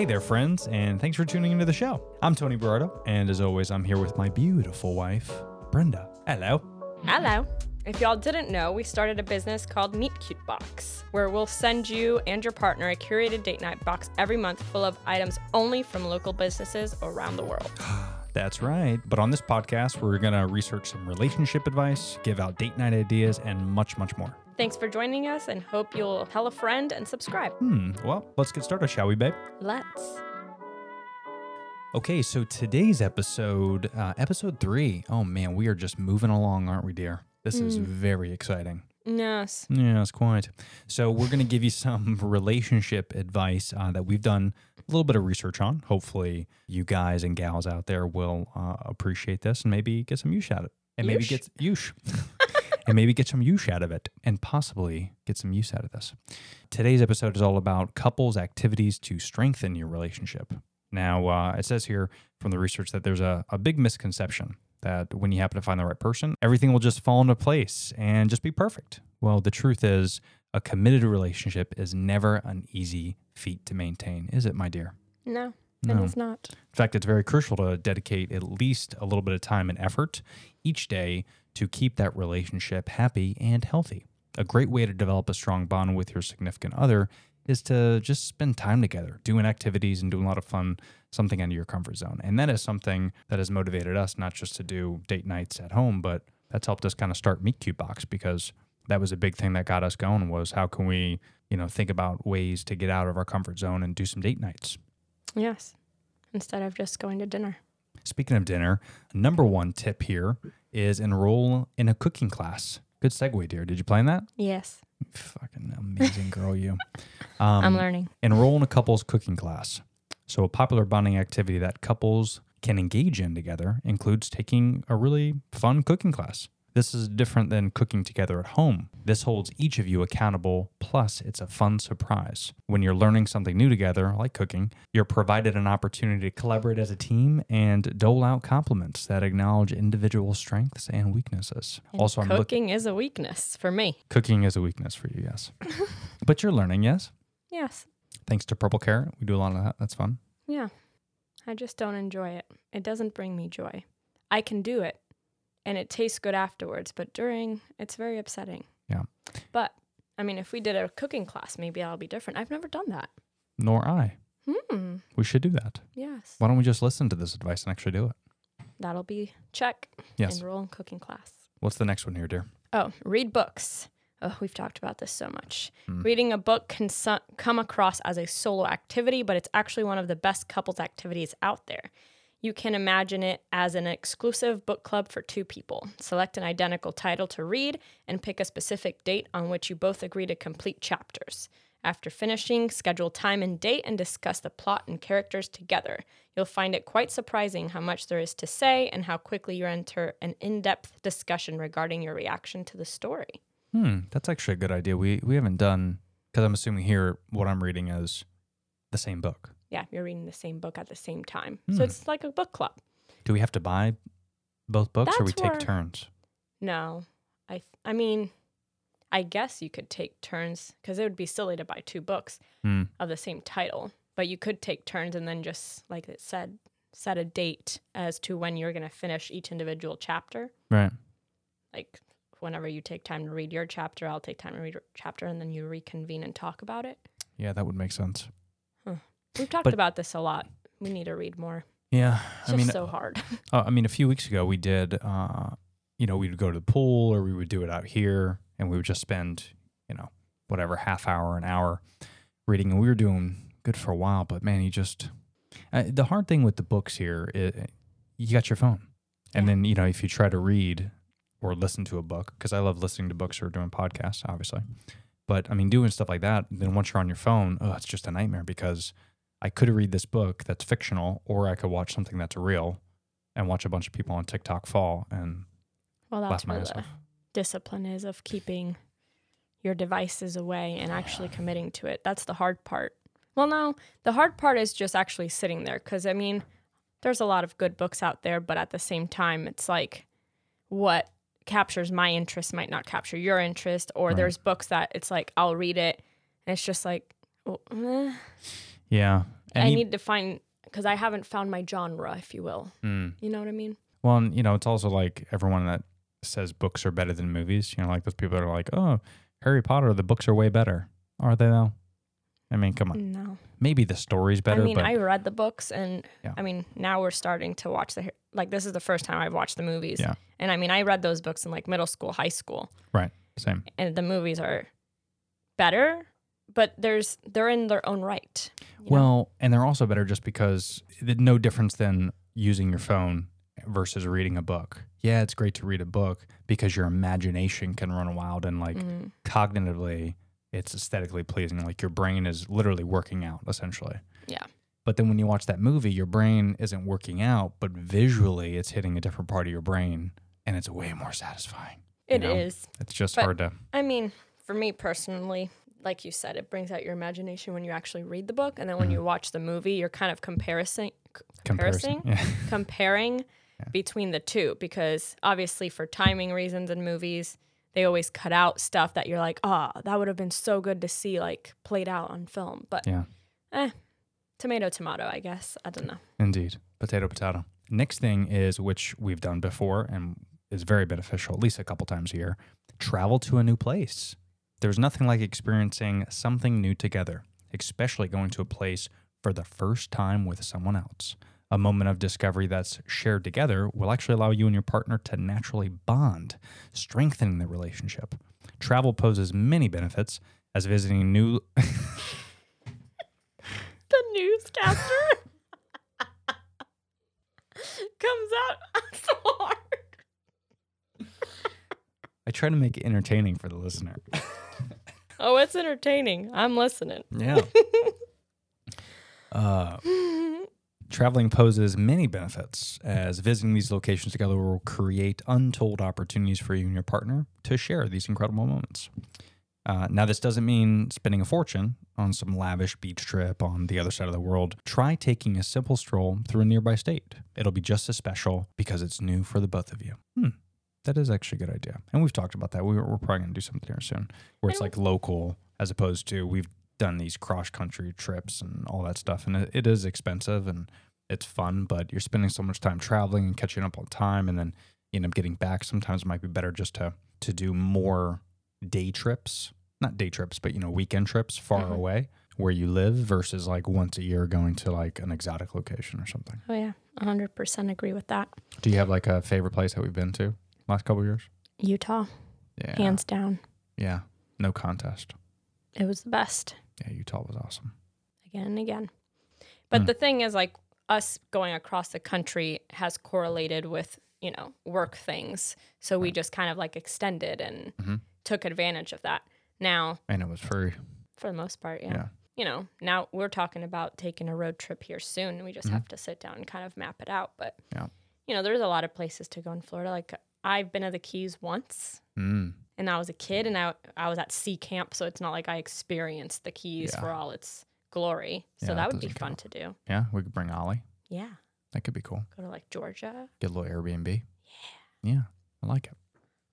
Hey there, friends, and thanks for tuning into the show. I'm Tony Berardo, and as always, I'm here with my beautiful wife, Brenda. Hello. Hello. If y'all didn't know, we started a business called Meet Cute Box, where we'll send you and your partner a curated date night box every month full of items only from local businesses around the world. That's right. But on this podcast, we're going to research some relationship advice, give out date night ideas, and much, much more. Thanks for joining us and hope you'll tell a friend and subscribe. Hmm. Well, let's get started, shall we, babe? Let's. Okay, so today's episode, uh, episode three. Oh man, we are just moving along, aren't we, dear? This is very exciting. Yes. Yes, quite. So we're going to give you some relationship advice uh, that we've done a little bit of research on. Hopefully, you guys and gals out there will uh, appreciate this and maybe get some use out of it, and maybe get use, and maybe get some use out of it, and possibly get some use out of this. Today's episode is all about couples' activities to strengthen your relationship. Now, uh, it says here from the research that there's a, a big misconception that when you happen to find the right person, everything will just fall into place and just be perfect. Well, the truth is, a committed relationship is never an easy feat to maintain, is it, my dear? No, No. it is not. In fact, it's very crucial to dedicate at least a little bit of time and effort each day to keep that relationship happy and healthy. A great way to develop a strong bond with your significant other is to just spend time together, doing activities and doing a lot of fun, something out of your comfort zone. And that is something that has motivated us not just to do date nights at home, but that's helped us kind of start Meet Cute Box because that was a big thing that got us going was how can we, you know, think about ways to get out of our comfort zone and do some date nights. Yes. Instead of just going to dinner. Speaking of dinner, number one tip here is enroll in a cooking class. Good segue, dear. Did you plan that? Yes. Fucking amazing girl, you. Um, I'm learning. enroll in a couples cooking class. So, a popular bonding activity that couples can engage in together includes taking a really fun cooking class. This is different than cooking together at home. This holds each of you accountable, plus, it's a fun surprise. When you're learning something new together, like cooking, you're provided an opportunity to collaborate as a team and dole out compliments that acknowledge individual strengths and weaknesses. And also, cooking is a weakness for me. Cooking is a weakness for you, yes. but you're learning, yes? Yes. Thanks to Purple Carrot. We do a lot of that. That's fun. Yeah. I just don't enjoy it. It doesn't bring me joy. I can do it and it tastes good afterwards, but during, it's very upsetting. Yeah. But I mean, if we did a cooking class, maybe I'll be different. I've never done that. Nor I. Hmm. We should do that. Yes. Why don't we just listen to this advice and actually do it? That'll be check. Yes. Enroll in cooking class. What's the next one here, dear? Oh, read books. Oh, we've talked about this so much. Hmm. Reading a book can su- come across as a solo activity, but it's actually one of the best couples activities out there. You can imagine it as an exclusive book club for two people. Select an identical title to read and pick a specific date on which you both agree to complete chapters. After finishing, schedule time and date and discuss the plot and characters together. You'll find it quite surprising how much there is to say and how quickly you enter an in depth discussion regarding your reaction to the story. Hmm, that's actually a good idea. We we haven't done because I'm assuming here what I'm reading is the same book. Yeah, you're reading the same book at the same time. Hmm. So it's like a book club. Do we have to buy both books or we take where- turns? No, I th- I mean, I guess you could take turns because it would be silly to buy two books Hmm. of the same title. But you could take turns and then just like it said, set a date as to when you're going to finish each individual chapter. Right. Like whenever you take time to read your chapter, I'll take time to read your chapter, and then you reconvene and talk about it. Yeah, that would make sense. We've talked But- about this a lot. We need to read more. Yeah, It's I mean, so hard. uh, I mean, a few weeks ago we did. Uh, you know, we would go to the pool or we would do it out here, and we would just spend, you know, whatever half hour, an hour reading, and we were doing good for a while. But man, you just uh, the hard thing with the books here, i you got your phone, and Yeah. then you know if you try to read or listen to a book, because I love listening to books or doing podcasts, obviously. But I mean, doing stuff like that, then once you're on your phone, oh, it's just a nightmare because I could read this book that's fictional, or I could watch something that's real, and watch a bunch of people on TikTok fall and Well, that's laugh my where ass the off. discipline is of keeping your devices away and actually committing to it. That's the hard part. Well, no, the hard part is just actually sitting there because I mean, there's a lot of good books out there, but at the same time, it's like what captures my interest might not capture your interest, or Right. there's books that it's like I'll read it and it's just like, well, eh. Yeah, And I e- need to find because I haven't found my genre, if you will. Mm. You know what I mean? Well, and, you know, it's also like everyone that says books are better than movies. You know, like those people that are like, oh, Harry Potter, the books are way better. Are they though? I mean, come on. No. Maybe the story's better, I mean, but I read the books, and Yeah. I mean, now we're starting to watch the like. This is the first time I've watched the movies. Yeah. And I mean, I read those books in like middle school, high school, right, same. and the movies are better, but there's they're in their own right. you know? Well, and they're also better just because no difference than using your phone versus reading a book. Yeah, it's great to read a book because your imagination can run wild and like Mhm. cognitively it's aesthetically pleasing. Like your brain is literally working out essentially. Yeah. But then when you watch that movie, your brain isn't working out, but visually it's hitting a different part of your brain and it's way more satisfying. It know? is. It's just But- hard to I mean, for me personally, like you said, it brings out your imagination when you actually read the book, and then when Mm-hmm. you watch the movie, you're kind of comparing comparison. Yeah. comparing between the two because obviously for timing reasons in movies they always cut out stuff that you're like ah that would have been so good to see like played out on film but Yeah. eh tomato tomato i guess i don't know Indeed. Potato, potato. Next thing is, which we've done before and is very beneficial, at least a couple times a year travel to a new place. There's nothing like experiencing something new together, especially going to a place for the first time with someone else. A moment of discovery that's shared together will actually allow you and your partner to naturally bond, strengthening the relationship. Travel poses many benefits as visiting new the newscaster comes out so hard I try to make it entertaining for the listener. oh it's entertaining i'm listening Yeah. uh, traveling poses many benefits, as visiting these locations together will create untold opportunities for you and your partner to share these incredible moments. Uh, now, this doesn't mean spending a fortune on some lavish beach trip on the other side of the world. Try taking a simple stroll through a nearby state. It'll be just as special because it's new for the both of you. Hmm. That is actually a good idea. And we've talked about that. We, we're probably going to do something here soon where it's like local as opposed to we've done these cross country trips and all that stuff. And it, it is expensive and it's fun, but you're spending so much time traveling and catching up on time and then you end up getting back. Sometimes it might be better just to to do more day trips. Not day trips, but you know, weekend trips far Mhm. away where you live versus like once a year going to like an exotic location or something. oh yeah 100% agree with that Do you have like a favorite place that we've been to last couple of years? utah Yeah. hands down Yeah. No contest. it was the best Yeah, Utah was awesome. again and again. But Mm. the thing is, like, us going across the country has correlated with, you know, work things. So we just kind of like extended and Mhm. took advantage of that. Now, And it was free. for the most part, yeah. Yeah. You know, now we're talking about taking a road trip here soon. We just Mhm. have to sit down and kind of map it out. But, Yeah. you know, there's a lot of places to go in Florida. Like, I've been to the Keys once. Mm. And I was a kid and I, I was at sea camp. So it's not like I experienced the Keys Yeah. for all its glory. So Yeah, that would be fun count. to do. Yeah, we could bring Ollie. Yeah. That could be cool. Go to like Georgia. Get a little Airbnb. Yeah. Yeah. I like it.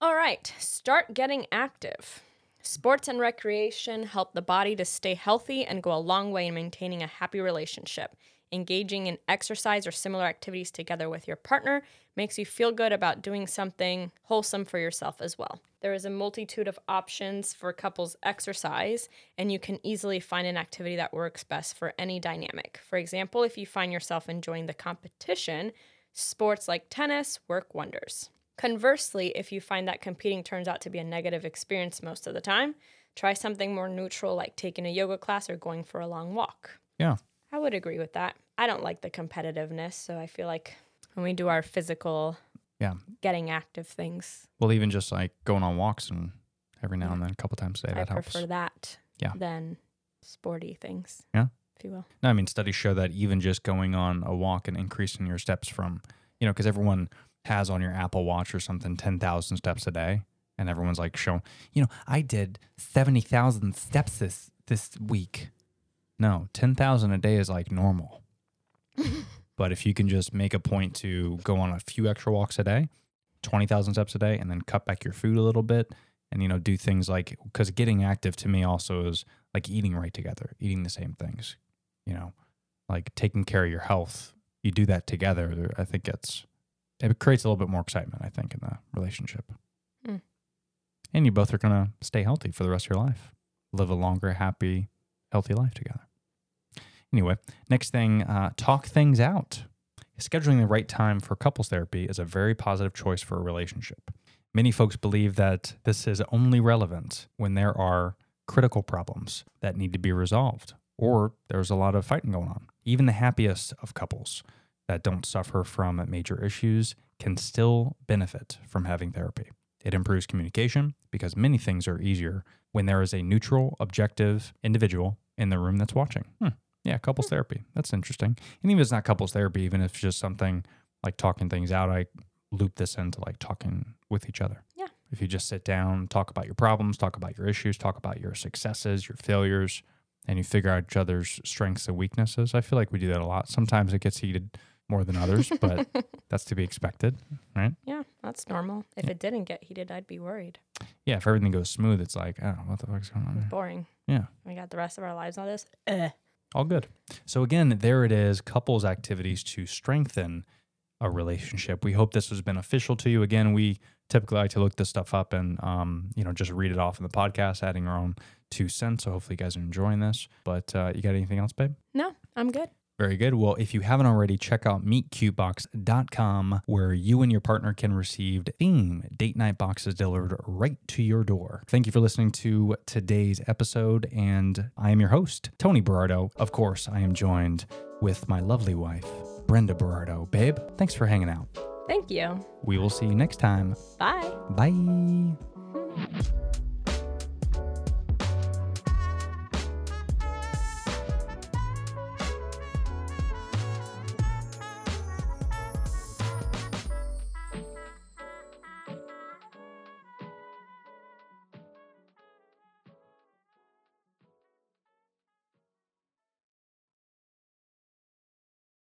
All right. Start getting active. Sports and recreation help the body to stay healthy and go a long way in maintaining a happy relationship. Engaging in exercise or similar activities together with your partner makes you feel good about doing something wholesome for yourself as well. There is a multitude of options for couples exercise, and you can easily find an activity that works best for any dynamic. For example, if you find yourself enjoying the competition, sports like tennis work wonders. Conversely, if you find that competing turns out to be a negative experience most of the time, try something more neutral like taking a yoga class or going for a long walk. Yeah. I would agree with that. I don't like the competitiveness, so I feel like when we do our physical, Yeah. getting active things, Well, even just like going on walks and every now and then, a couple times a day, I that helps. prefer that Yeah. than sporty things. Yeah. If you will. No, I mean, studies show that even just going on a walk and increasing your steps from, you know, because everyone has on your Apple Watch or something 10,000 steps a day. And everyone's like showing, you know, I did 70,000 steps this, this week. No, 10,000 a day is like normal. but if you can just make a point to go on a few extra walks a day, 20,000 steps a day, and then cut back your food a little bit and, you know, do things like, because getting active to me also is like eating right together, eating the same things, you know, like taking care of your health, you do that together. I think it's it creates a little bit more excitement. I think in the relationship, Hmm. and you both are gonna stay healthy for the rest of your life, live a longer, happy, healthy life together. Anyway, next thing, uh, talk things out. Scheduling the right time for couples therapy is a very positive choice for a relationship. Many folks believe that this is only relevant when there are critical problems that need to be resolved or there's a lot of fighting going on. Even the happiest of couples that don't suffer from major issues can still benefit from having therapy. It improves communication because many things are easier when there is a neutral, objective individual in the room that's watching. Hmm. Yeah, couples hmm. therapy. That's interesting. And even if it's not couples therapy, even if it's just something like talking things out, I loop this into like talking with each other. Yeah. If you just sit down, talk about your problems, talk about your issues, talk about your successes, your failures, and you figure out each other's strengths and weaknesses. I feel like we do that a lot. Sometimes it gets heated more than others, but that's to be expected, right? Yeah, that's normal. If it didn't get heated, I'd be worried. Yeah, if everything goes smooth, it's like, oh, what the fuck's going on? there? Boring. Yeah. We got the rest of our lives on this. Ugh. All good. So again, there it is, couples activities to strengthen a relationship. We hope this was beneficial to you. Again, we typically like to look this stuff up and um, you know, just read it off in the podcast, adding our own two cents. So hopefully you guys are enjoying this. But uh, you got anything else, babe? No, I'm good. Very good. Well, if you haven't already, check out meetcutebox.com where you and your partner can receive theme date night boxes delivered right to your door. Thank you for listening to today's episode. And I am your host, Tony Berardo. Of course, I am joined with my lovely wife, Brenda Berardo. Babe, thanks for hanging out. Thank you. We will see you next time. Bye. Bye.